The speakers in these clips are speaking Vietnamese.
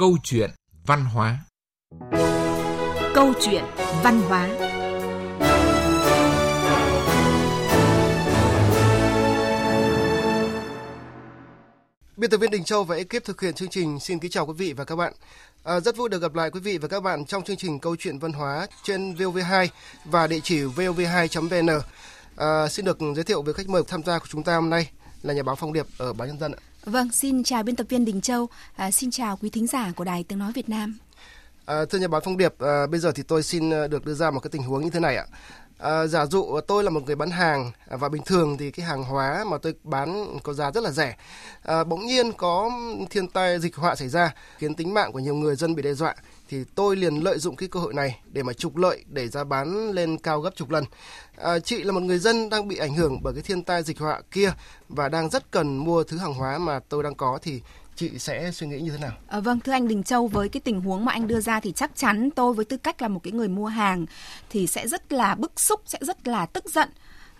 Câu chuyện văn hóa Câu chuyện văn hóa Biên tập viên Đình Châu và ekip thực hiện chương trình xin kính chào quý vị và các bạn. À, rất vui được gặp lại quý vị và các bạn trong chương trình Câu chuyện văn hóa trên VOV2 và địa chỉ vov2.vn. À, xin được giới thiệu với khách mời tham gia của chúng ta hôm nay là nhà báo Phong Điệp ở báo Nhân dân ạ. Vâng, xin chào biên tập viên Đình Châu, à, xin chào quý thính giả của Đài Tiếng Nói Việt Nam. À, thưa nhà báo Phong Điệp, à, bây giờ thì tôi xin à, được đưa ra một cái tình huống như thế này ạ. À, giả dụ tôi là một người bán hàng à, và bình thường thì cái hàng hóa mà tôi bán có giá rất là rẻ. À, bỗng nhiên có thiên tai dịch họa xảy ra khiến tính mạng của nhiều người dân bị đe dọa thì tôi liền lợi dụng cái cơ hội này để mà trục lợi để giá bán lên cao gấp chục lần. À, chị là một người dân đang bị ảnh hưởng bởi cái thiên tai dịch họa kia và đang rất cần mua thứ hàng hóa mà tôi đang có thì chị sẽ suy nghĩ như thế nào? À, vâng, thưa anh Đình Châu, với cái tình huống mà anh đưa ra thì chắc chắn tôi với tư cách là một cái người mua hàng thì sẽ rất là bức xúc, sẽ rất là tức giận.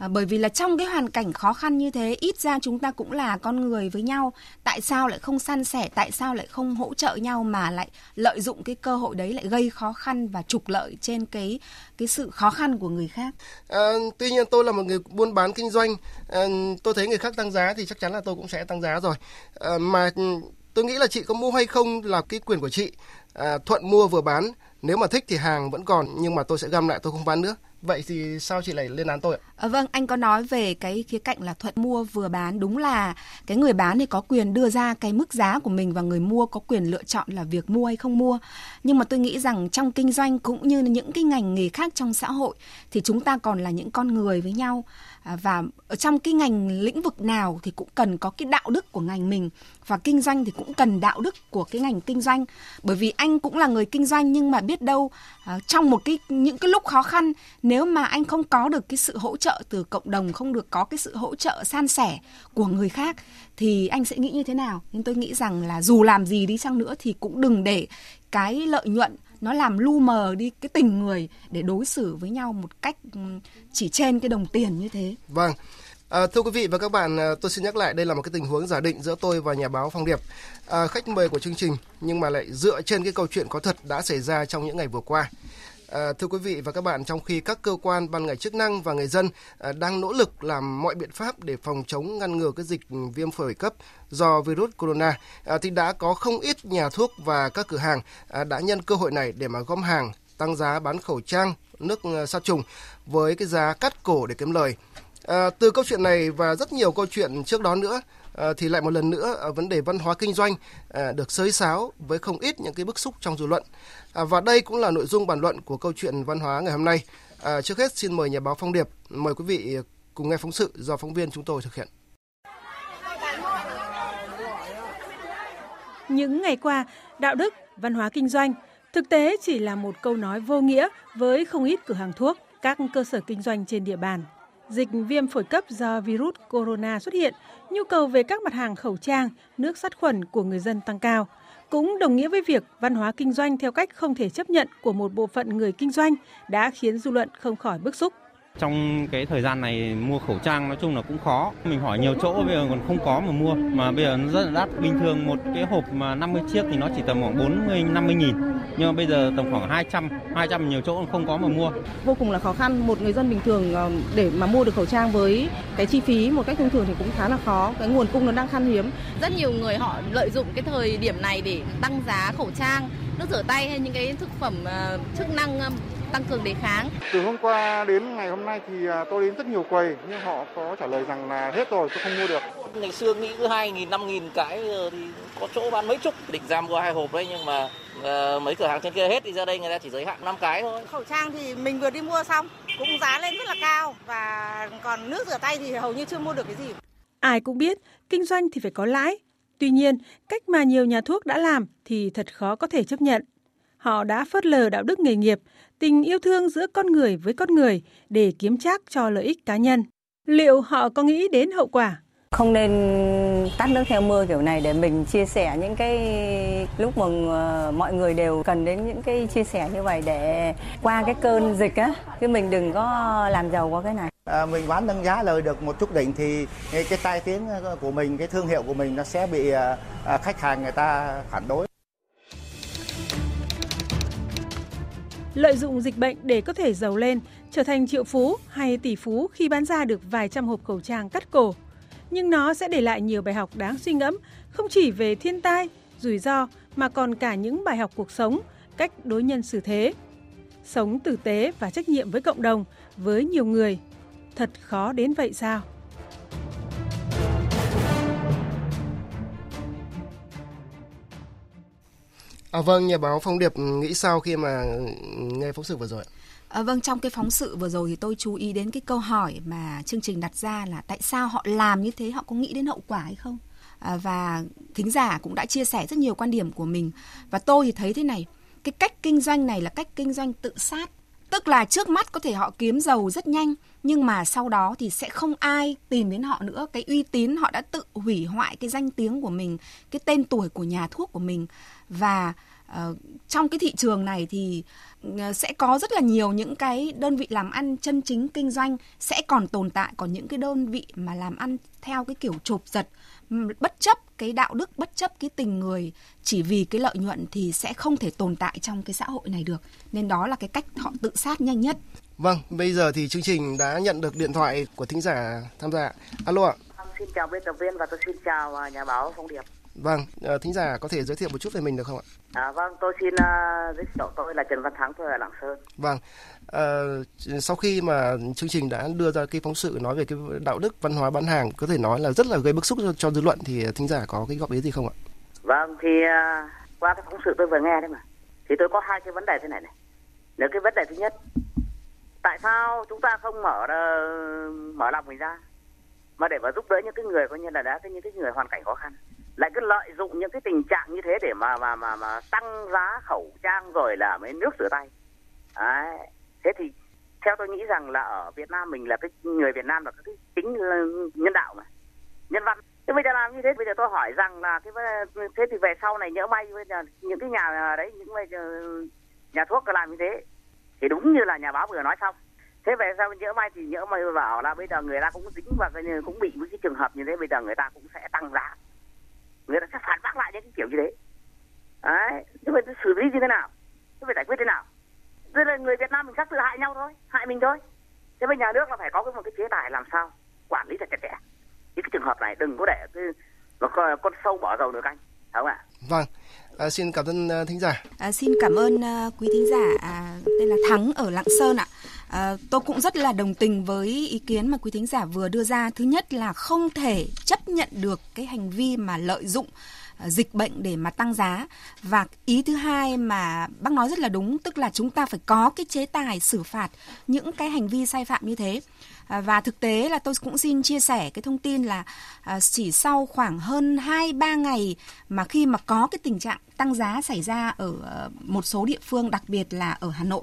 À, bởi vì là trong cái hoàn cảnh khó khăn như thế ít ra chúng ta cũng là con người với nhau. Tại sao lại không san sẻ tại sao lại không hỗ trợ nhau mà lại lợi dụng cái cơ hội đấy lại gây khó khăn và trục lợi trên cái cái sự khó khăn của người khác? À, tuy nhiên tôi là một người buôn bán kinh doanh. À, tôi thấy người khác tăng giá thì chắc chắn là tôi cũng sẽ tăng giá rồi. À, mà tôi nghĩ là chị có mua hay không là cái quyền của chị. À, thuận mua vừa bán. Nếu mà thích thì hàng vẫn còn nhưng mà tôi sẽ găm lại tôi không bán nữa. Vậy thì sao chị lại lên án tôi ạ? À, vâng, anh có nói về cái khía cạnh là thuận mua vừa bán. Đúng là cái người bán thì có quyền đưa ra cái mức giá của mình và người mua có quyền lựa chọn là việc mua hay không mua. Nhưng mà tôi nghĩ rằng trong kinh doanh cũng như những cái ngành nghề khác trong xã hội thì chúng ta còn là những con người với nhau. À, và ở trong cái ngành lĩnh vực nào thì cũng cần có cái đạo đức của ngành mình và kinh doanh thì cũng cần đạo đức của cái ngành kinh doanh bởi vì anh cũng là người kinh doanh nhưng mà biết đâu à, trong một cái những cái lúc khó khăn nếu mà anh không có được cái sự hỗ trợ từ cộng đồng không được có cái sự hỗ trợ san sẻ của người khác thì anh sẽ nghĩ như thế nào nhưng tôi nghĩ rằng là dù làm gì đi chăng nữa thì cũng đừng để cái lợi nhuận nó làm lu mờ đi cái tình người để đối xử với nhau một cách ừ, chỉ trên cái đồng tiền như thế. Vâng. À, thưa quý vị và các bạn, à, tôi xin nhắc lại đây là một cái tình huống giả định giữa tôi và nhà báo Phong Điệp, à, khách mời của chương trình nhưng mà lại dựa trên cái câu chuyện có thật đã xảy ra trong những ngày vừa qua. À, thưa quý vị và các bạn, trong khi các cơ quan ban ngành chức năng và người dân à, đang nỗ lực làm mọi biện pháp để phòng chống ngăn ngừa cái dịch viêm phổi cấp do virus corona, à, thì đã có không ít nhà thuốc và các cửa hàng à, đã nhân cơ hội này để mà gom hàng, tăng giá bán khẩu trang, nước à, sát trùng với cái giá cắt cổ để kiếm lời. À, từ câu chuyện này và rất nhiều câu chuyện trước đó nữa Ờ, thì lại một lần nữa ờ, vấn đề văn hóa kinh doanh ờ, được xới xáo với không ít những cái bức xúc trong dư luận. À, và đây cũng là nội dung bàn luận của câu chuyện văn hóa ngày hôm nay. Trước hết xin mời nhà báo Phong Điệp mời quý vị cùng nghe phóng sự do phóng viên chúng tôi thực hiện. Những ngày qua, đạo đức, văn hóa kinh doanh thực tế chỉ là một câu nói vô nghĩa với không ít cửa hàng thuốc, các cơ sở kinh doanh trên địa bàn dịch viêm phổi cấp do virus corona xuất hiện, nhu cầu về các mặt hàng khẩu trang, nước sát khuẩn của người dân tăng cao. Cũng đồng nghĩa với việc văn hóa kinh doanh theo cách không thể chấp nhận của một bộ phận người kinh doanh đã khiến dư luận không khỏi bức xúc. Trong cái thời gian này mua khẩu trang nói chung là cũng khó. Mình hỏi nhiều chỗ bây giờ còn không có mà mua. Mà bây giờ nó rất là đắt. Bình thường một cái hộp mà 50 chiếc thì nó chỉ tầm khoảng 40, 50 nghìn. Nhưng mà bây giờ tầm khoảng 200, 200 nhiều chỗ không có mà mua. Vô cùng là khó khăn. Một người dân bình thường ờ, để mà mua được khẩu trang với cái chi phí một cách thông thường thì cũng khá là khó. Cái nguồn cung nó đang khan hiếm. Rất nhiều người họ lợi dụng cái thời điểm này để tăng giá khẩu trang, nước rửa tay hay những cái thực phẩm uh, chức năng uh, tăng cường đề kháng. Từ hôm qua đến ngày hôm nay thì tôi đến rất nhiều quầy nhưng họ có trả lời rằng là hết rồi tôi không mua được. Ngày xưa nghĩ cứ 2 nghìn, 5 nghìn cái thì có chỗ bán mấy chục. Định ra mua hai hộp đấy nhưng mà uh, mấy cửa hàng trên kia hết thì ra đây người ta chỉ giới hạn 5 cái thôi. Khẩu trang thì mình vừa đi mua xong cũng giá lên rất là cao và còn nước rửa tay thì hầu như chưa mua được cái gì. Ai cũng biết kinh doanh thì phải có lãi. Tuy nhiên, cách mà nhiều nhà thuốc đã làm thì thật khó có thể chấp nhận. Họ đã phớt lờ đạo đức nghề nghiệp, tình yêu thương giữa con người với con người để kiếm trác cho lợi ích cá nhân. Liệu họ có nghĩ đến hậu quả? Không nên tắt nước theo mưa kiểu này để mình chia sẻ những cái lúc mà ờ, mọi người đều cần đến những cái chia sẻ như vậy để qua cái cơn dịch á, chứ mình đừng có làm giàu qua cái này. À, mình bán nâng giá lời được một chút đỉnh thì cái tai tiếng của mình, cái thương hiệu của mình nó sẽ bị à, khách hàng người ta phản đối. lợi dụng dịch bệnh để có thể giàu lên, trở thành triệu phú hay tỷ phú khi bán ra được vài trăm hộp khẩu trang cắt cổ. Nhưng nó sẽ để lại nhiều bài học đáng suy ngẫm, không chỉ về thiên tai, rủi ro mà còn cả những bài học cuộc sống, cách đối nhân xử thế. Sống tử tế và trách nhiệm với cộng đồng, với nhiều người. Thật khó đến vậy sao? À, vâng, nhà báo Phong Điệp nghĩ sao khi mà nghe phóng sự vừa rồi? À, vâng, trong cái phóng sự vừa rồi thì tôi chú ý đến cái câu hỏi mà chương trình đặt ra là tại sao họ làm như thế, họ có nghĩ đến hậu quả hay không? À, và thính giả cũng đã chia sẻ rất nhiều quan điểm của mình. Và tôi thì thấy thế này, cái cách kinh doanh này là cách kinh doanh tự sát. Tức là trước mắt có thể họ kiếm giàu rất nhanh nhưng mà sau đó thì sẽ không ai tìm đến họ nữa. Cái uy tín họ đã tự hủy hoại cái danh tiếng của mình cái tên tuổi của nhà thuốc của mình. Và uh, trong cái thị trường này thì uh, sẽ có rất là nhiều những cái đơn vị làm ăn chân chính kinh doanh sẽ còn tồn tại. Còn những cái đơn vị mà làm ăn theo cái kiểu chộp giật bất chấp cái đạo đức bất chấp cái tình người chỉ vì cái lợi nhuận thì sẽ không thể tồn tại trong cái xã hội này được. Nên đó là cái cách họ tự sát nhanh nhất. Vâng bây giờ thì chương trình đã nhận được điện thoại của thính giả tham gia. Alo ạ. Xin chào biên tập viên và tôi xin chào à, nhà báo phong điệp Vâng, ờ, thính giả có thể giới thiệu một chút về mình được không ạ? À, vâng, tôi xin uh, giới thiệu tôi là Trần Văn Thắng, tôi ở Lạng Sơn. Vâng, uh, sau khi mà chương trình đã đưa ra cái phóng sự nói về cái đạo đức văn hóa bán hàng có thể nói là rất là gây bức xúc cho, cho dư luận thì thính giả có cái góp ý gì không ạ? Vâng, thì uh, qua cái phóng sự tôi vừa nghe đấy mà, thì tôi có hai cái vấn đề thế này này. Nếu cái vấn đề thứ nhất, tại sao chúng ta không mở uh, mở lòng mình ra mà để mà giúp đỡ những cái người coi như là đã những cái người hoàn cảnh khó khăn lại cứ lợi dụng những cái tình trạng như thế để mà mà mà mà tăng giá khẩu trang rồi là mấy nước rửa tay. Đấy. thế thì theo tôi nghĩ rằng là ở Việt Nam mình là cái người Việt Nam là cái tính nhân đạo mà. Nhân văn. Thế bây giờ làm như thế, bây giờ tôi hỏi rằng là thế thế thì về sau này nhỡ may bây giờ những cái nhà à, đấy, những bây giờ nhà thuốc làm như thế, thì đúng như là nhà báo vừa nói xong. Thế về sau nhỡ may thì nhỡ may bảo là bây giờ người ta cũng dính và cũng bị những cái trường hợp như thế, bây giờ người ta cũng sẽ tăng giá người ta sẽ phản bác lại những cái kiểu như thế. Đấy thế phải xử lý như thế nào? Thế phải giải quyết thế nào? Đây là người Việt Nam mình khác tự hại nhau thôi hại mình thôi. Thế bây nhà nước là phải có một cái chế tài làm sao quản lý thật chặt chẽ. Những cái trường hợp này đừng có để cái con, con sâu bỏ dầu canh phải không ạ? Vâng. À, xin cảm ơn uh, thính giả. À, xin cảm ơn uh, quý thính giả. À, tên là Thắng ở Lạng Sơn ạ. À, tôi cũng rất là đồng tình với ý kiến mà quý thính giả vừa đưa ra. Thứ nhất là không thể chấp nhận được cái hành vi mà lợi dụng ờ, dịch bệnh để mà tăng giá và ý thứ hai mà bác nói rất là đúng tức là chúng ta phải có cái chế tài xử phạt những cái hành vi sai phạm như thế ờ, và thực tế là tôi cũng xin chia sẻ cái thông tin là chỉ sau khoảng hơn 2-3 ngày mà khi mà có cái tình trạng tăng giá xảy ra ở một số địa phương đặc biệt là ở Hà Nội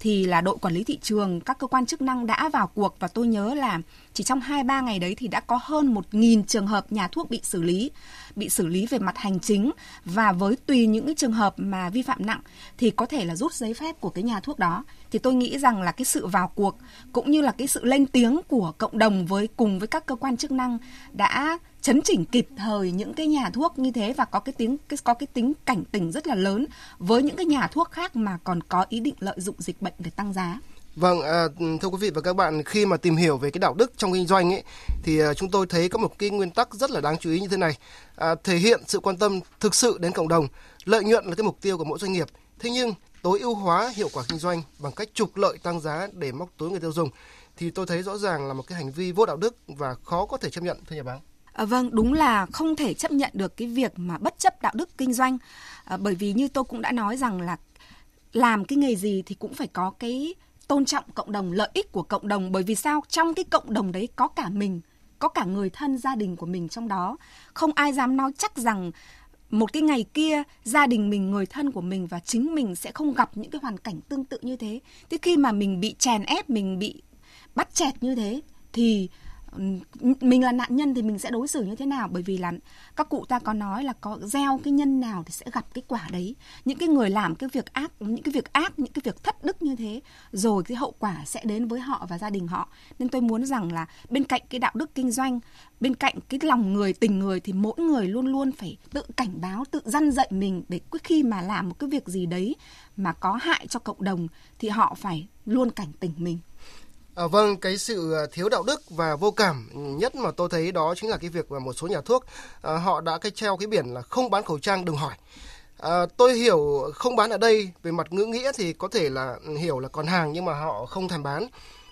thì là đội quản lý thị trường, các cơ quan chức năng đã vào cuộc và tôi nhớ là chỉ trong 2-3 ngày đấy thì đã có hơn 1.000 trường hợp nhà thuốc bị xử lý, bị xử lý về mặt hành chính và với tùy những cái trường hợp mà vi phạm nặng thì có thể là rút giấy phép của cái nhà thuốc đó. Thì tôi nghĩ rằng là cái sự vào cuộc cũng như là cái sự lên tiếng của cộng đồng với, cùng với các cơ quan chức năng đã chấn chỉnh kịp thời những cái nhà thuốc như thế và có cái tiếng cái có cái tính cảnh tỉnh rất là lớn với những cái nhà thuốc khác mà còn có ý định lợi dụng dịch bệnh để tăng giá. Vâng, à, thưa quý vị và các bạn, khi mà tìm hiểu về cái đạo đức trong kinh doanh ấy, thì à, chúng tôi thấy có một cái nguyên tắc rất là đáng chú ý như thế này, à, thể hiện sự quan tâm thực sự đến cộng đồng, lợi nhuận là cái mục tiêu của mỗi doanh nghiệp. Thế nhưng tối ưu hóa hiệu quả kinh doanh bằng cách trục lợi tăng giá để móc túi người tiêu dùng, thì tôi thấy rõ ràng là một cái hành vi vô đạo đức và khó có thể chấp nhận, thưa nhà báo. À, vâng, đúng là không thể chấp nhận được cái việc mà bất chấp đạo đức kinh doanh, à, bởi vì như tôi cũng đã nói rằng là làm cái nghề gì thì cũng phải có cái tôn trọng cộng đồng, lợi ích của cộng đồng bởi vì sao? Trong cái cộng đồng đấy có cả mình, có cả người thân gia đình của mình trong đó. Không ai dám nói chắc rằng một cái ngày kia gia đình mình, người thân của mình và chính mình sẽ không gặp những cái hoàn cảnh tương tự như thế. Thế khi mà mình bị chèn ép, mình bị bắt chẹt như thế thì mình là nạn nhân thì mình sẽ đối xử như thế nào? Bởi vì là các cụ ta có nói là có gieo cái nhân nào thì sẽ gặp cái quả đấy. Những cái người làm cái việc ác, những cái việc ác, những cái việc thất đức như thế, rồi cái hậu quả sẽ đến với họ và gia đình họ. Nên tôi muốn rằng là bên cạnh cái đạo đức kinh doanh, bên cạnh cái lòng người, tình người thì mỗi người luôn luôn phải tự cảnh báo, tự dăn dạy mình để khi mà làm một cái việc gì đấy mà có hại cho cộng đồng thì họ phải luôn cảnh tỉnh mình. À, vâng, cái sự à, thiếu đạo đức và vô cảm nhất mà tôi thấy đó chính là cái việc mà một số nhà thuốc à, họ đã cái treo cái biển là không bán khẩu trang đừng hỏi. À, tôi hiểu không bán ở đây về mặt ngữ nghĩa thì có thể là ừ, hiểu là còn hàng nhưng mà họ không thèm bán.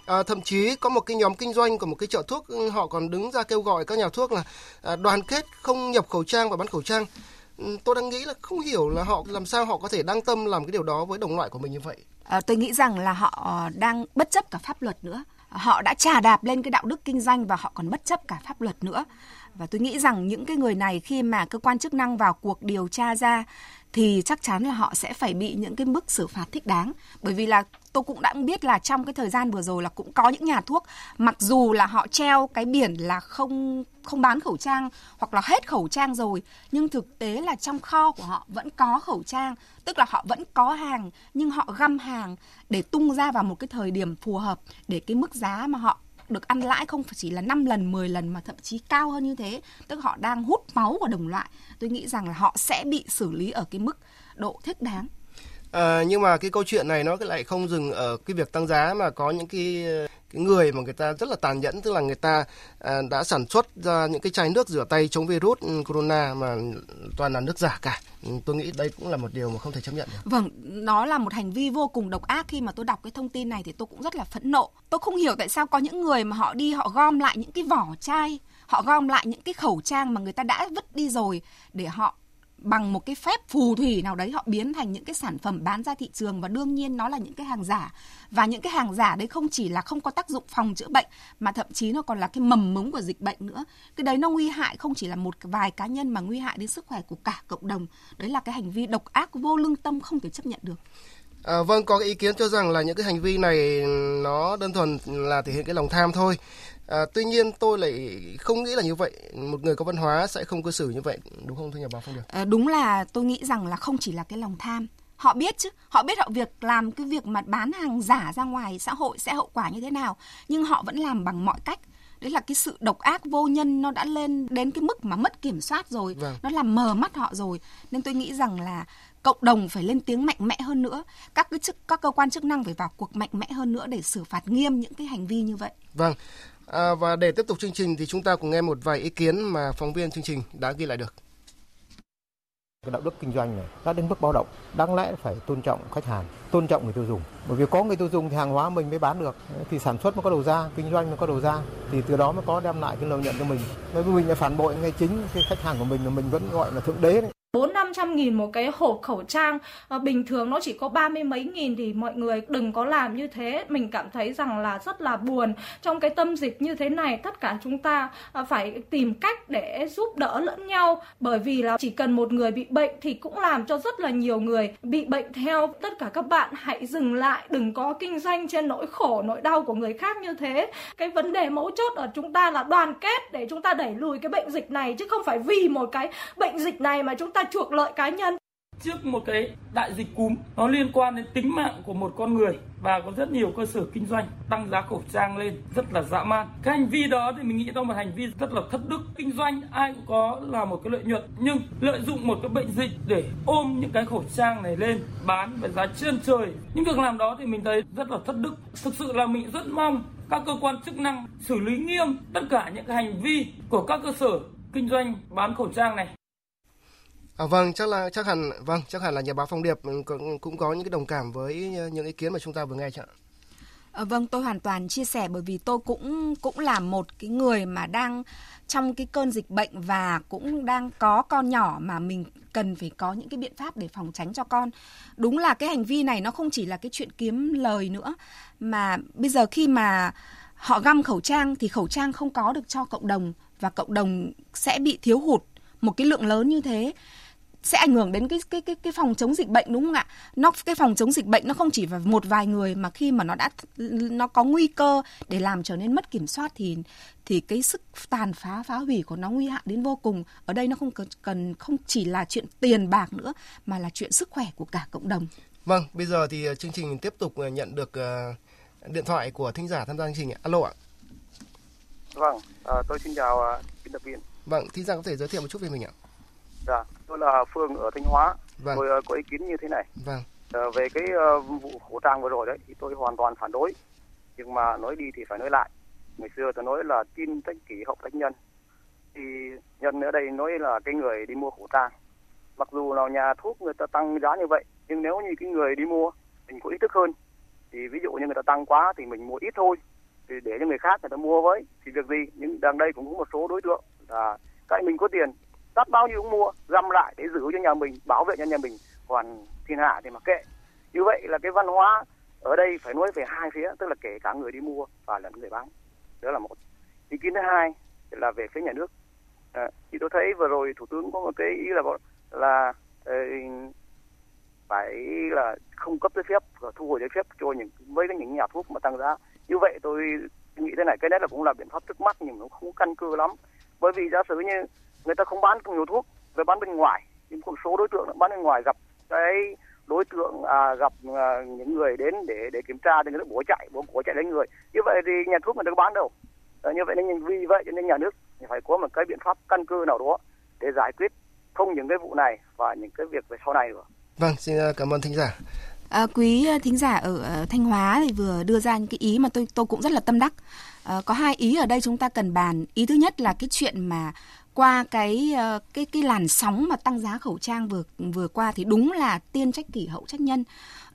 À, thậm chí có một cái nhóm kinh doanh của một cái chợ thuốc ừ, họ còn đứng ra kêu gọi các nhà thuốc là à, đoàn kết không nhập khẩu trang và bán khẩu trang. Ừ, tôi đang nghĩ là không hiểu là họ làm sao họ có thể đăng tâm làm cái điều đó với đồng loại của mình như vậy. À, tôi nghĩ rằng là họ ờ, đang bất chấp cả pháp luật nữa. Họ đã trà đạp lên cái đạo đức kinh doanh và họ còn bất chấp cả pháp luật nữa. Và tôi nghĩ rằng những cái người này khi mà cơ quan chức năng vào cuộc điều tra ra thì chắc chắn là họ sẽ phải bị những cái mức xử phạt thích đáng. Bởi vì là tôi cũng đã biết là trong cái thời gian vừa rồi là cũng có những nhà thuốc, mặc dù là họ treo cái biển là không không bán khẩu trang hoặc là hết khẩu trang rồi, nhưng thực tế là trong kho của họ vẫn có khẩu trang, tức là họ vẫn có hàng, nhưng họ găm hàng để tung ra vào một cái thời điểm phù hợp để cái mức giá mà họ được ăn lãi không chỉ là 5 lần, 10 lần mà thậm chí cao hơn như thế. Tức họ đang hút máu của đồng loại. Tôi nghĩ rằng là họ sẽ bị xử lý ở cái mức độ thích đáng. À, nhưng mà cái câu chuyện này nó lại không dừng ở cái việc tăng giá mà có những cái cái người mà người ta rất là tàn nhẫn tức là người ta à, đã sản xuất ra những cái chai nước rửa tay chống virus ừ, corona mà toàn là nước giả cả ừ, tôi nghĩ đây cũng là một điều mà không thể chấp nhận được. Vâng, nó là một hành vi vô cùng độc ác khi mà tôi đọc cái thông tin này thì tôi cũng rất là phẫn nộ. Tôi không hiểu tại sao có những người mà họ đi họ gom lại những cái vỏ chai, họ gom lại những cái khẩu trang mà người ta đã vứt đi rồi để họ bằng một cái phép phù thủy nào đấy họ biến thành những cái sản phẩm bán ra thị trường và đương nhiên nó là những cái hàng giả. Và những cái hàng giả đấy không chỉ là không có tác dụng phòng chữa bệnh mà thậm chí nó còn là cái mầm mống của dịch bệnh nữa. Cái đấy nó nguy hại không chỉ là một vài cá nhân mà nguy hại đến sức khỏe của cả cộng đồng. Đấy là cái hành vi độc ác vô lương tâm không thể chấp nhận được. À, vâng, có ý kiến cho rằng là những cái hành vi này nó đơn thuần là thể hiện cái lòng tham thôi. À, tuy nhiên tôi lại không nghĩ là như vậy. Một người có văn hóa sẽ không cư xử như vậy, đúng không thưa nhà báo Phong Điệp? À, đúng là tôi nghĩ rằng là không chỉ là cái lòng tham. Họ biết chứ, họ biết họ việc làm cái việc mà bán hàng giả ra ngoài xã hội sẽ hậu quả như thế nào, nhưng họ vẫn làm bằng mọi cách đấy là cái sự độc ác vô nhân nó đã lên đến cái mức mà mất kiểm soát rồi vâng. nó làm mờ mắt họ rồi nên tôi nghĩ rằng là cộng đồng phải lên tiếng mạnh mẽ hơn nữa các cái chức các cơ quan chức năng phải vào cuộc mạnh mẽ hơn nữa để xử phạt nghiêm những cái hành vi như vậy vâng à, và để tiếp tục chương trình thì chúng ta cùng nghe một vài ý kiến mà phóng viên chương trình đã ghi lại được. Cái đạo đức kinh doanh này đã đến mức báo động đáng lẽ phải tôn trọng khách hàng tôn trọng người tiêu dùng. Bởi vì có người tiêu dùng thì hàng hóa mình mới bán được thì sản xuất mới có đầu ra kinh doanh mới có đầu ra thì từ đó mới có đem lại cái lợi nhuận cho mình. Bởi vì mình là phản bội ngay chính cái khách hàng của mình là mình vẫn gọi là thượng đế đấy. Bốn năm trăm nghìn một cái hộp khẩu trang. À, bình thường nó chỉ có ba mươi mấy nghìn thì mọi người đừng có làm như thế. Mình cảm thấy rằng là rất là buồn. Trong cái tâm dịch như thế này tất cả chúng ta à, phải tìm cách để giúp đỡ lẫn nhau. Bởi vì là chỉ cần một người bị bệnh thì cũng làm cho rất là nhiều người bị bệnh theo. Tất cả các bạn hãy dừng lại đừng có kinh doanh trên nỗi khổ nỗi đau của người khác như thế. Cái vấn đề mấu chốt ở chúng ta là đoàn kết để chúng ta đẩy lùi cái bệnh dịch này chứ không phải vì một cái bệnh dịch này mà chúng ta chuộc lợi cá nhân. Trước một cái đại dịch cúm, nó liên quan đến tính mạng của một con người và có rất nhiều cơ sở kinh doanh tăng giá khẩu trang lên, rất là dã man. Cái hành vi đó thì mình nghĩ đó là một hành vi rất là thất đức. Kinh doanh ai cũng có là một cái lợi nhuận, nhưng lợi dụng một cái bệnh dịch để ôm những cái khẩu trang này lên, bán với giá trên trời. Những việc làm đó thì mình thấy rất là thất đức. Thực sự là mình rất mong các cơ quan chức năng xử lý nghiêm tất cả những cái hành vi của các cơ sở kinh doanh bán khẩu trang này. À, vâng, chắc là chắc hẳn vâng, chắc hẳn là nhà báo Phong Điệp ừ, cũng, cũng có những cái đồng cảm với ờ, những ý kiến mà chúng ta vừa nghe chứ ạ. À, vâng, tôi hoàn toàn chia sẻ bởi vì tôi cũng cũng là một cái người mà đang trong cái cơn dịch bệnh và cũng đang có con nhỏ mà mình cần phải có những cái biện pháp để phòng tránh cho con. Đúng là cái hành vi này nó không chỉ là cái chuyện kiếm lời nữa mà bây giờ khi mà họ găm khẩu trang thì khẩu trang không có được cho cộng đồng và cộng đồng sẽ bị thiếu hụt một cái lượng lớn như thế sẽ ảnh hưởng đến cái cái cái cái phòng chống dịch bệnh đúng không ạ? Nó cái phòng chống dịch bệnh nó không chỉ vào một vài người mà khi mà nó đã nó có nguy cơ để làm trở nên mất kiểm soát thì thì cái sức tàn phá phá hủy của nó nguy hại đến vô cùng. Ở đây nó không cần, cần không chỉ là chuyện tiền bạc nữa mà là chuyện sức khỏe của cả cộng đồng. Vâng, bây giờ thì ờ, chương trình tiếp tục ờ, nhận được uh, điện thoại của thính giả tham gia chương trình. Alo ạ. Vâng, tôi xin chào biên tập viên. Vâng, thính giả có thể giới thiệu một chút về mình ạ. Dạ, tôi là Phương ở Thanh Hóa. Vâng. Tôi uh, có ý kiến như thế này. Vâng. Uh, về cái uh, vụ khẩu trang vừa rồi đấy thì tôi hoàn toàn phản đối. Nhưng mà nói đi thì phải nói lại. Ngày xưa tôi nói là tin trách kỷ hậu trách nhân. Thì nhân ở đây nói là cái người đi mua khẩu trang. Mặc dù là nhà thuốc người ta tăng giá như vậy, nhưng nếu như cái người đi mua mình có ý thức hơn thì ví dụ như người ta tăng quá thì mình mua ít thôi thì để cho người khác người ta mua với thì việc gì nhưng đằng đây cũng có một số đối tượng là các anh mình có tiền đắt bao nhiêu cũng mua găm lại để giữ cho nhà mình bảo vệ cho nhà mình. Còn thiên hạ thì mặc kệ. Như vậy là cái văn hóa ở đây phải nói về hai phía tức là kể cả người đi mua và là người bán. Đó là một ý kiến thứ hai là về phía nhà nước. À, thì tôi thấy vừa rồi thủ tướng có một cái ý là là ờ, phải là không cấp giấy phép và thu hồi giấy phép cho những với những nhà thuốc mà tăng giá. Như vậy tôi nghĩ thế này cái đấy là cũng là biện pháp trước mắt nhưng nó không căn cơ lắm. Bởi vì giả sử như người ta không bán nhiều thuốc về bán bên ngoài nhưng một số đối tượng bán bên ngoài gặp cái đối tượng à, gặp à, những người đến để để kiểm tra thì người ta bỏ chạy bỏ bỏ chạy lấy người như vậy thì nhà thuốc người ta có bán đâu à, như vậy nên vì vậy cho nên nhà nước phải có một cái biện pháp căn cơ nào đó để giải quyết không những cái vụ này và những cái việc về sau này nữa Vâng, xin à, cảm ơn thính giả. À, quý à, thính giả ở Thanh Hóa thì vừa đưa ra những cái ý mà tôi tôi cũng rất là tâm đắc. À, có hai ý ở đây chúng ta cần bàn. Ý thứ nhất là cái chuyện mà qua cái ờ, cái cái làn sóng mà tăng giá khẩu trang vừa vừa qua thì đúng là tiên trách kỷ hậu trách nhân.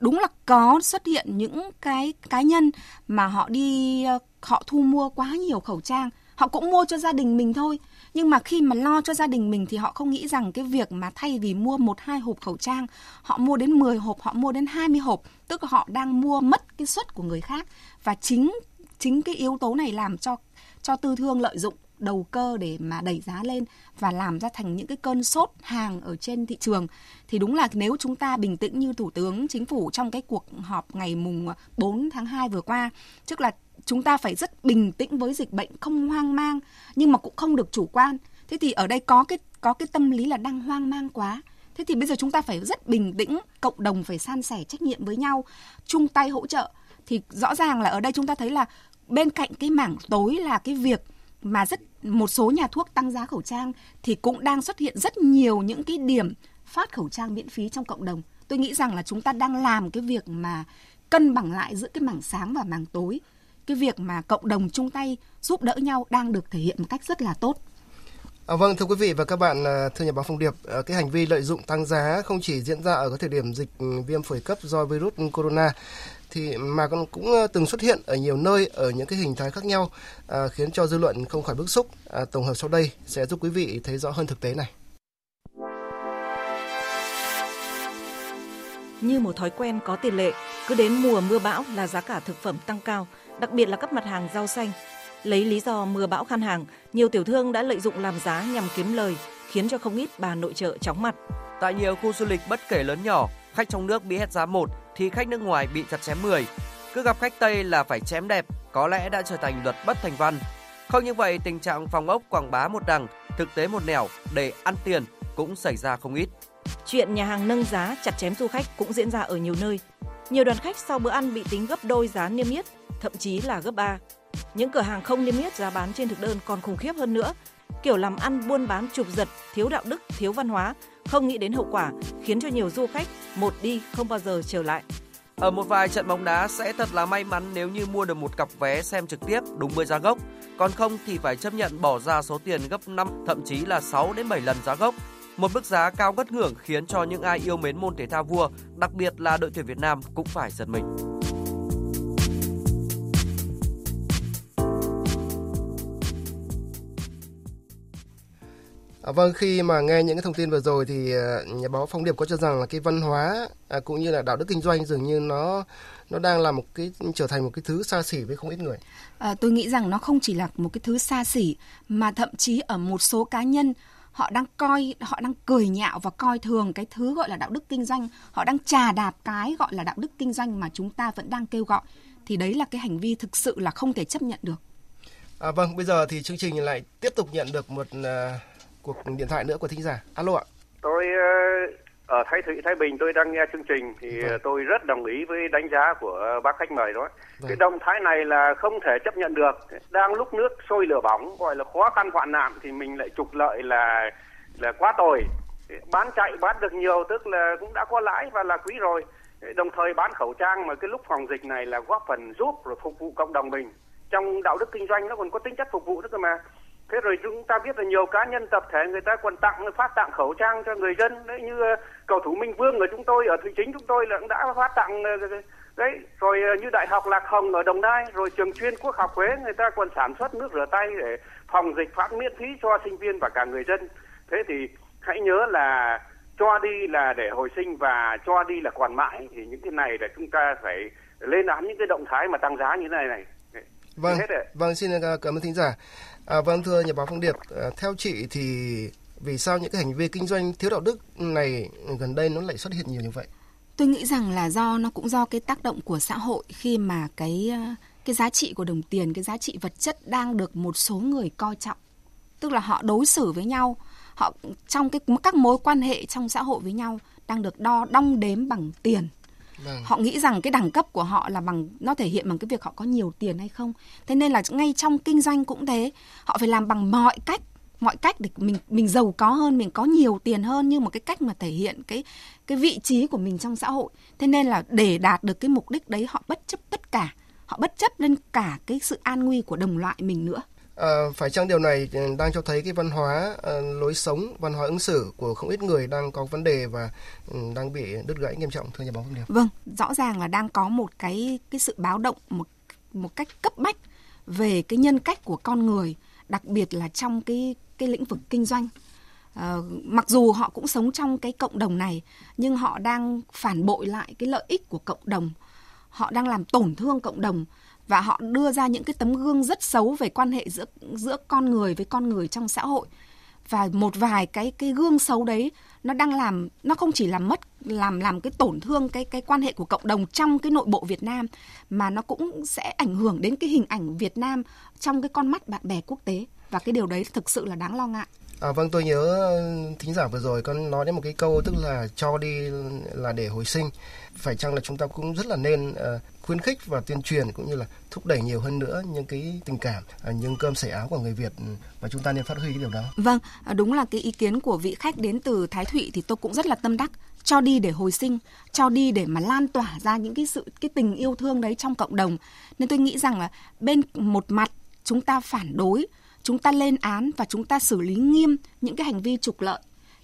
Đúng là có xuất hiện những cái cá nhân mà họ đi ờ, họ thu mua quá nhiều khẩu trang, họ cũng mua cho gia đình mình thôi. Nhưng mà khi mà lo cho gia đình mình thì họ không nghĩ rằng cái việc mà thay vì mua một hai hộp khẩu trang họ mua đến 10 hộp họ mua đến 20 hộp tức là họ đang mua mất cái suất của người khác. Và chính chính cái yếu tố này làm cho cho tư thương lợi dụng đầu cơ để mà đẩy giá lên và làm ra thành những cái cơn sốt hàng ở trên thị trường. Thì đúng là nếu chúng ta bình tĩnh như thủ tướng, chính phủ trong cái cuộc họp ngày mùng 4 tháng 2 vừa qua, tức là chúng ta phải rất bình tĩnh với dịch bệnh, không hoang mang, nhưng mà cũng không được chủ quan. Thế thì ở đây có cái có cái tâm lý là đang hoang mang quá. Thế thì bây giờ chúng ta phải rất bình tĩnh, cộng đồng phải san sẻ trách nhiệm với nhau, chung tay hỗ trợ. Thì rõ ràng là ở đây chúng ta thấy là bên cạnh cái mảng tối là cái việc mà rất một số nhà thuốc tăng giá khẩu trang thì cũng đang xuất hiện rất nhiều những cái điểm phát khẩu trang miễn phí trong cộng đồng. Tôi nghĩ rằng là chúng ta đang làm cái việc mà cân bằng lại giữa cái mảng sáng và mảng tối cái việc mà cộng đồng chung tay giúp đỡ nhau đang được thể hiện một cách rất là tốt. À, vâng thưa quý vị và các bạn, à, thưa nhà báo Phong Điệp, à, cái hành vi lợi dụng tăng giá không chỉ diễn ra ở cái thời điểm dịch viêm phổi cấp do virus corona thì mà còn cũng à, từng xuất hiện ở nhiều nơi ở những cái hình thái khác nhau à, khiến cho dư luận không khỏi bức xúc. À, tổng hợp sau đây sẽ giúp quý vị thấy rõ hơn thực tế này. Như một thói quen có tiền lệ, cứ đến mùa mưa bão là giá cả thực phẩm tăng cao, đặc biệt là các mặt hàng rau xanh. Lấy lý do mưa bão khan hàng, nhiều tiểu thương đã lợi dụng làm giá nhằm kiếm lời, khiến cho không ít bà nội trợ chóng mặt. Tại nhiều khu du lịch bất kể lớn nhỏ, khách trong nước bị hết giá một thì khách nước ngoài bị chặt chém 10. Cứ gặp khách Tây là phải chém đẹp, có lẽ đã trở thành luật bất thành văn. Không như vậy, tình trạng phòng ốc quảng bá một đằng, thực tế một nẻo để ăn tiền cũng xảy ra không ít. Chuyện nhà hàng nâng giá chặt chém du khách cũng diễn ra ở nhiều nơi. Nhiều đoàn khách sau bữa ăn bị tính gấp đôi giá niêm yết, thậm chí là gấp 3. Những cửa hàng không niêm yết giá bán trên thực đơn còn khủng khiếp hơn nữa. Kiểu làm ăn buôn bán trục giật, thiếu đạo đức, thiếu văn hóa, không nghĩ đến hậu quả, khiến cho nhiều du khách một đi không bao giờ trở lại. Ở một vài trận bóng đá sẽ thật là may mắn nếu như mua được một cặp vé xem trực tiếp đúng với giá gốc, còn không thì phải chấp nhận bỏ ra số tiền gấp 5 thậm chí là 6 đến 7 lần giá gốc. Một mức giá cao ngất ngưỡng khiến cho những ai yêu mến môn thể thao vua, đặc biệt là đội tuyển Việt Nam cũng phải giật mình. À, vâng, khi mà nghe những cái thông tin vừa rồi thì à, nhà báo Phong Điệp có cho rằng là cái văn hóa à, cũng như là đạo đức kinh doanh dường như nó nó đang là một cái trở thành một cái thứ xa xỉ với không ít người. À, tôi nghĩ rằng nó không chỉ là một cái thứ xa xỉ mà thậm chí ở một số cá nhân họ đang coi họ đang cười nhạo và coi thường cái thứ gọi là đạo đức kinh doanh. Họ đang trà đạp cái gọi là đạo đức kinh doanh mà chúng ta vẫn đang kêu gọi. Thì đấy là cái hành vi thực sự là không thể chấp nhận được. À, vâng bây giờ thì chương trình lại tiếp tục nhận được một uh, cuộc điện thoại nữa của thính giả alo ạ tôi uh, ở Thái Thụy Thái Bình tôi đang nghe chương trình thì vâng. tôi rất đồng ý với đánh giá của bác khách mời đó. Vâng. Cái động thái này là không thể chấp nhận được. Đang lúc nước sôi lửa bỏng gọi là khó khăn hoạn nạn thì mình lại trục lợi là là quá tồi. Bán chạy bán được nhiều tức là cũng đã có lãi và là quý rồi. Đồng thời bán khẩu trang mà cái lúc phòng dịch này là góp phần giúp rồi phục vụ cộng đồng mình. Trong đạo đức kinh doanh nó còn có tính chất phục vụ nữa cơ mà thế rồi chúng ta biết là nhiều cá nhân tập thể người ta còn tặng phát tặng khẩu trang cho người dân. Đấy như ờ, cầu thủ Minh Vương ở chúng tôi ở Thủy Chính chúng tôi là cũng đã phát tặng ờ, đấy. Rồi ờ, như đại học Lạc Hồng ở Đồng Nai rồi trường chuyên Quốc học Huế người ta còn sản xuất nước rửa tay để phòng dịch phát miễn phí cho sinh viên và cả người dân. Thế thì hãy nhớ là cho đi là để hồi sinh và cho đi là còn mãi. Thì những cái này là chúng ta phải lên án những cái động thái mà tăng giá như thế này này. Vâng, vâng xin cảm ơn thính giả. À, vâng thưa nhà báo Phong Điệp, à, theo chị thì vì sao những cái hành vi kinh doanh thiếu đạo đức này gần đây nó lại xuất hiện nhiều như vậy? Tôi nghĩ rằng là do nó cũng do cái tác động của xã hội khi mà cái à, cái giá trị của đồng tiền, cái giá trị vật chất đang được một số người coi trọng. Tức là họ đối xử với nhau, họ trong cái các mối quan hệ trong xã hội với nhau đang được đo đong đếm bằng tiền Vâng. Họ nghĩ rằng cái đẳng cấp của họ là bằng nó thể hiện bằng cái việc họ có nhiều tiền hay không. Thế nên là ngay trong kinh doanh cũng thế, họ phải làm bằng mọi cách mọi cách để mình mình giàu có hơn, mình có nhiều tiền hơn như một cái cách mà thể hiện cái cái vị trí của mình trong xã hội. Thế nên là để đạt được cái mục đích đấy họ bất chấp tất cả, họ bất chấp lên cả cái sự an nguy của đồng loại mình nữa. À, phải chăng điều này ừ, đang cho thấy cái văn hóa ờ, lối sống, văn hóa ứng xử của không ít người đang có vấn đề và um, đang bị đứt gãy nghiêm trọng thưa nhà báo Phương Điệp? Vâng, rõ ràng là đang có một cái cái sự báo động một một cách cấp bách về cái nhân cách của con người, đặc biệt là trong cái cái lĩnh vực kinh doanh. À, mặc dù họ cũng sống trong cái cộng đồng này nhưng họ đang phản bội lại cái lợi ích của cộng đồng họ đang làm tổn thương cộng đồng và họ đưa ra những cái tấm gương rất xấu về quan hệ giữa giữa con người với con người trong xã hội. Và một vài cái cái gương xấu đấy nó đang làm nó không chỉ làm mất làm làm cái tổn thương cái cái quan hệ của cộng đồng trong cái nội bộ Việt Nam mà nó cũng sẽ ảnh hưởng đến cái hình ảnh Việt Nam trong cái con mắt bạn bè quốc tế. Và cái điều đấy thực sự là đáng lo ngại. À, vâng tôi nhớ ờ, thính giả vừa rồi con nói đến một cái câu tức là cho đi là để hồi sinh. Phải chăng là chúng ta cũng rất là nên uh, khuyến khích và tuyên truyền cũng như là thúc đẩy nhiều hơn nữa những cái tình cảm à, những cơm sẻ áo của người Việt ừ, và chúng ta nên phát huy cái điều đó. Vâng, à, đúng là cái ý kiến của vị khách đến từ Thái Thụy thì tôi cũng rất là tâm đắc cho đi để hồi sinh, cho đi để mà lan tỏa ra những cái sự cái tình yêu thương đấy trong cộng đồng. Nên tôi nghĩ rằng là bên một mặt chúng ta phản đối, chúng ta lên án và chúng ta xử lý nghiêm những cái hành vi trục lợi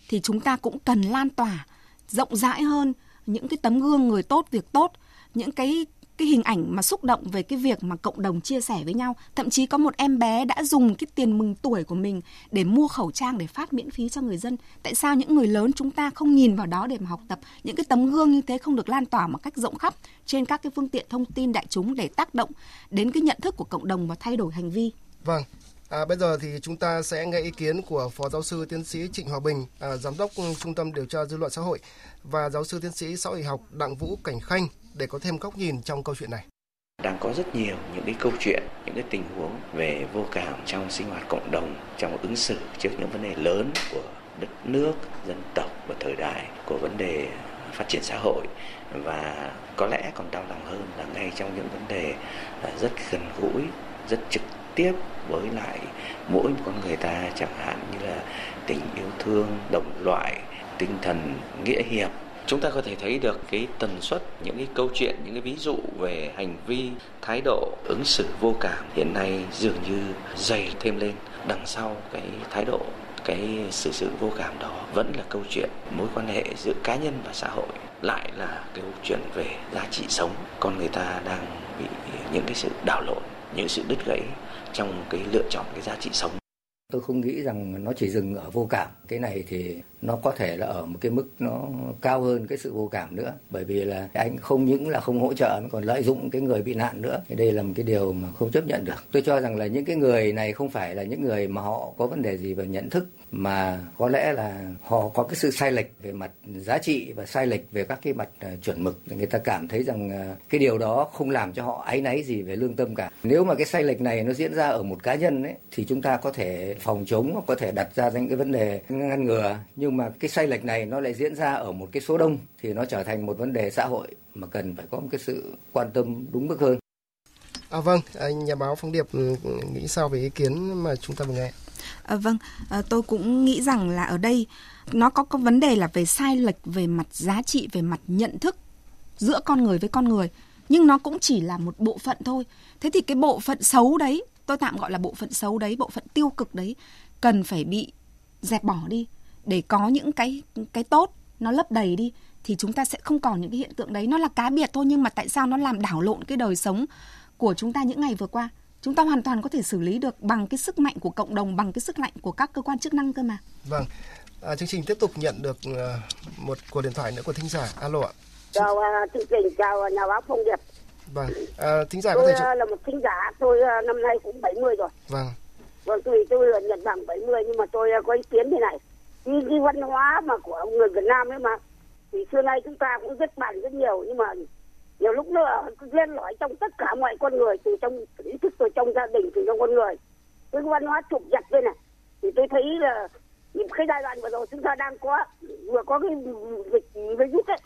thì chúng ta cũng cần lan tỏa rộng rãi hơn những cái tấm gương người tốt việc tốt những cái cái hình ảnh mà xúc động về cái việc mà cộng đồng chia sẻ với nhau. Thậm chí có một em bé đã dùng cái tiền mừng tuổi của mình để mua khẩu trang để phát miễn phí cho người dân. Tại sao những người lớn chúng ta không nhìn vào đó để mà học tập? Những cái tấm gương như thế không được lan tỏa một cách rộng khắp trên các cái phương tiện thông tin đại chúng để tác động đến cái nhận thức của cộng đồng và thay đổi hành vi. Vâng. À, bây giờ thì chúng ta sẽ nghe ý kiến của Phó Giáo sư Tiến sĩ Trịnh Hòa Bình, à, Giám đốc Trung tâm Điều tra Dư luận Xã hội và Giáo sư Tiến sĩ Xã hội học Đặng Vũ Cảnh Khanh để có thêm góc nhìn trong câu chuyện này. Đang có rất nhiều những cái câu chuyện, những cái tình huống về vô cảm trong sinh hoạt cộng đồng, trong ứng xử trước những vấn đề lớn của đất nước, dân tộc và thời đại, của vấn đề phát triển xã hội và có lẽ còn đau lòng hơn là ngay trong những vấn đề à, rất gần gũi, rất trực tiếp với lại mỗi con người ta chẳng hạn như là tình yêu thương đồng loại tinh thần nghĩa hiệp chúng ta có thể thấy được cái tần suất, những cái câu chuyện, những cái ví dụ về hành vi, thái độ, ứng xử vô cảm hiện nay dường như dày thêm lên. Đằng sau cái thái độ, cái sự sự vô cảm đó vẫn là câu chuyện mối quan hệ giữa cá nhân và xã hội, lại là câu chuyện về giá trị sống. Con người ta đang bị những cái sự đảo lộn, những sự đứt gãy trong cái lựa chọn cái giá trị sống tôi không nghĩ rằng nó chỉ dừng ở vô cảm. Cái này thì nó có thể là ở một cái mức nó cao hơn cái sự vô cảm nữa. Bởi vì là anh không những là không hỗ trợ mà còn lợi dụng cái người bị nạn nữa. Thì đây là một cái điều mà không chấp nhận được. Tôi cho rằng là những cái người này không phải là những người mà họ có vấn đề gì về nhận thức mà có lẽ là họ có cái sự sai lệch về mặt giá trị và sai lệch về các cái mặt ờ, chuẩn mực. Người ta cảm thấy rằng ờ, cái điều đó không làm cho họ áy náy gì về lương tâm cả. Nếu mà cái sai lệch này nó diễn ra ở một cá nhân ấy thì chúng ta có thể phòng chống hoặc có thể đặt ra những cái vấn đề ngăn ngừa. Nhưng mà cái sai lệch này nó lại diễn ra ở một cái số đông thì nó trở thành một vấn đề xã hội mà cần phải có một cái sự quan tâm đúng mức hơn. À, vâng, nhà báo Phong Điệp ừ, nghĩ sao về ý kiến mà chúng ta vừa nghe? À, vâng, à, tôi cũng nghĩ rằng là ở đây nó có có vấn đề là về sai lệch về mặt giá trị, về mặt nhận thức giữa con người với con người, nhưng nó cũng chỉ là một bộ phận thôi. Thế thì cái bộ phận xấu đấy, tôi tạm gọi là bộ phận xấu đấy, bộ phận tiêu cực đấy cần phải bị dẹp bỏ đi. Để có những cái cái tốt nó lấp đầy đi thì chúng ta sẽ không còn những cái hiện tượng đấy. Nó là cá biệt thôi nhưng mà tại sao nó làm đảo lộn cái đời sống của chúng ta những ngày vừa qua? Chúng ta hoàn toàn có thể xử lý được bằng cái sức mạnh của cộng đồng bằng cái sức mạnh của các cơ quan chức năng cơ mà. Vâng. À, chương trình tiếp tục nhận được uh, một cuộc điện thoại nữa của thính giả. Alo ạ. Chào uh, chương trình chào nhà báo phong điệp. Vâng. À, thính giả tôi có thể uh, là một thính giả tôi uh, năm nay cũng 70 rồi. Vâng. Vâng tùy tôi là nhận bằng 70 nhưng mà tôi uh, có ý kiến thế này. Như cái văn hóa mà của người Việt Nam ấy mà thì xưa nay chúng ta cũng rất bàn rất nhiều nhưng mà nhiều lúc nó lên lõi trong tất cả mọi con người, từ trong ý thức từ trong gia đình, từ trong con người. Cái văn hóa chụp giặt đây này. Thì tôi thấy là những cái giai đoạn vừa rồi chúng ta đang có, vừa có cái dịch virus ấy,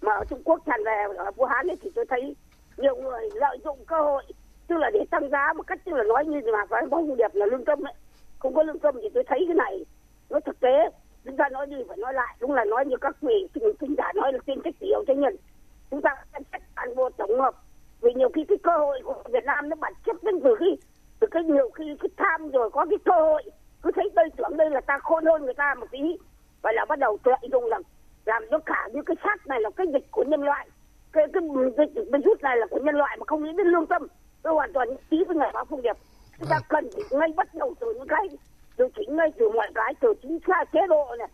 mà ở Trung Quốc tràn về, ở Vũ Hán ấy, thì tôi thấy nhiều người lợi dụng cơ hội, tức là để tăng giá một cách, tức là nói như mà phải bóng đẹp là lương tâm ấy. Không có lương tâm thì tôi thấy cái này, nó thực tế. Chúng ta nói gì phải nói lại, đúng là nói như các vị kinh giả nói là tin trách tiểu cho nhân chúng ta xem xét toàn bộ tổng hợp. Vì nhiều khi cái cơ hội của Việt Nam nó bản chất đến từ khi từ cái nhiều khi cái tham rồi có cái cơ hội. Cứ thấy tôi tưởng đây là ta khôn hơn người ta một tí. Vậy là bắt đầu lợi dụng làm làm cho cả những cái xác này là cái dịch của nhân loại. Cái cái dịch virus này là của nhân loại mà không nghĩ đến lương tâm. Tôi hoàn toàn ký với người báo phong điệp. Chúng ta cần phải ngay bắt đầu từ những cái điều chỉnh ngay từ mọi cái từ chính xác chế độ này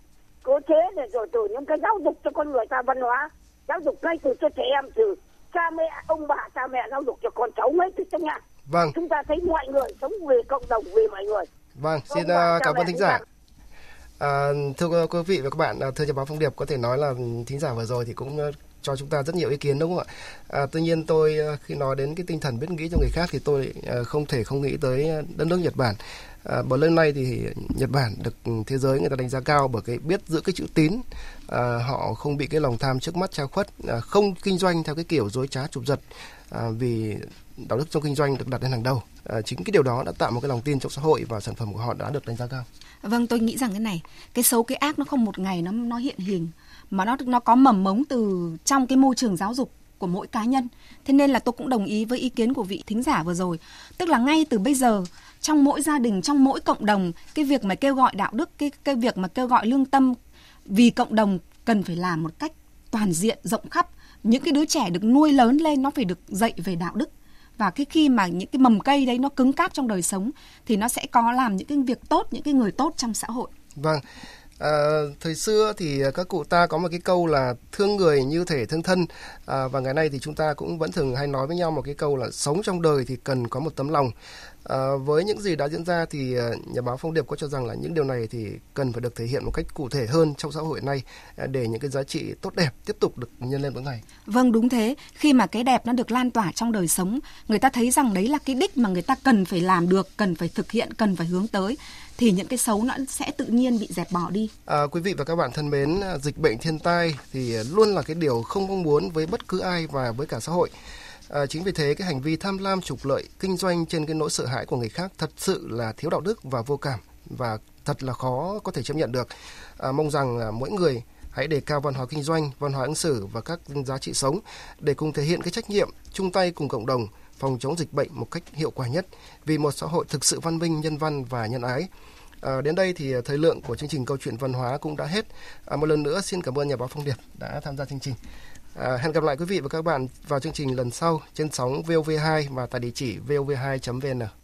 cơ chế này rồi từ những cái giáo dục cho con người ta văn hóa giáo dục ngay từ cho trẻ em từ cha mẹ ông bà cha mẹ giáo dục cho con cháu ngay từ trong nhà. Vâng. Chúng ta thấy mọi người sống vì cộng đồng vì mọi người. Vâng xin uh, cảm ơn thính giả. À, thưa quý vị và các bạn, thưa nhà báo Phong Điệp có thể nói là thính giả vừa rồi thì cũng cho chúng ta rất nhiều ý kiến đúng không ạ? À, tuy nhiên tôi à, khi nói đến cái tinh thần biết nghĩ cho người khác thì tôi à, không thể không nghĩ tới à, đất nước Nhật Bản. À, bởi lâu nay thì Nhật Bản được thế giới người ta đánh giá cao bởi cái biết giữ cái chữ tín, à, họ không bị cái lòng tham trước mắt trao khuất, à, không kinh doanh theo cái kiểu dối trá chụp giật à, vì đạo đức trong kinh doanh được đặt lên hàng đầu. À, chính cái điều đó đã tạo một cái lòng tin trong xã hội và sản phẩm của họ đã được đánh giá cao. Vâng, tôi nghĩ rằng cái này, cái xấu cái ác nó không một ngày nó nó hiện hình mà nó nó có mầm mống từ trong cái môi trường giáo dục của mỗi cá nhân. Thế nên là tôi cũng đồng ý với ý kiến của vị thính giả vừa rồi. Tức là ngay từ bây giờ trong mỗi gia đình, trong mỗi cộng đồng, cái việc mà kêu gọi đạo đức, cái cái việc mà kêu gọi lương tâm vì cộng đồng cần phải làm một cách toàn diện, rộng khắp. Những cái đứa trẻ được nuôi lớn lên nó phải được dạy về đạo đức và cái khi mà những cái mầm cây đấy nó cứng cáp trong đời sống thì nó sẽ có làm những cái việc tốt những cái người tốt trong xã hội. Vâng. À, thời xưa thì các cụ ta có một cái câu là thương người như thể thương thân. À, và ngày nay thì chúng ta cũng vẫn thường hay nói với nhau một cái câu là sống trong đời thì cần có một tấm lòng à, với những gì đã diễn ra thì nhà báo phong điệp có cho rằng là những điều này thì cần phải được thể hiện một cách cụ thể hơn trong xã hội này để những cái giá trị tốt đẹp tiếp tục được nhân lên mỗi ngày vâng đúng thế khi mà cái đẹp nó được lan tỏa trong đời sống người ta thấy rằng đấy là cái đích mà người ta cần phải làm được cần phải thực hiện cần phải hướng tới thì những cái xấu nó sẽ tự nhiên bị dẹp bỏ đi. À, quý vị và các bạn thân mến, dịch bệnh thiên tai thì luôn là cái điều không mong muốn với bất cứ ai và với cả xã hội. À, chính vì thế cái hành vi tham lam trục lợi kinh doanh trên cái nỗi sợ hãi của người khác thật sự là thiếu đạo đức và vô cảm và thật là khó có thể chấp nhận được. À, mong rằng à, mỗi người hãy đề cao văn hóa kinh doanh, văn hóa ứng xử và các giá trị sống để cùng thể hiện cái trách nhiệm chung tay cùng cộng đồng phòng chống dịch bệnh một cách hiệu quả nhất vì một xã hội thực sự văn minh, nhân văn và nhân ái. À, đến đây thì à, thời lượng của chương trình câu chuyện văn hóa cũng đã hết. À, một lần nữa xin cảm ơn nhà báo Phong Điệp đã tham gia chương trình. À, hẹn gặp lại quý vị và các bạn vào chương trình lần sau trên sóng VOV2 và tại địa chỉ vov2.vn.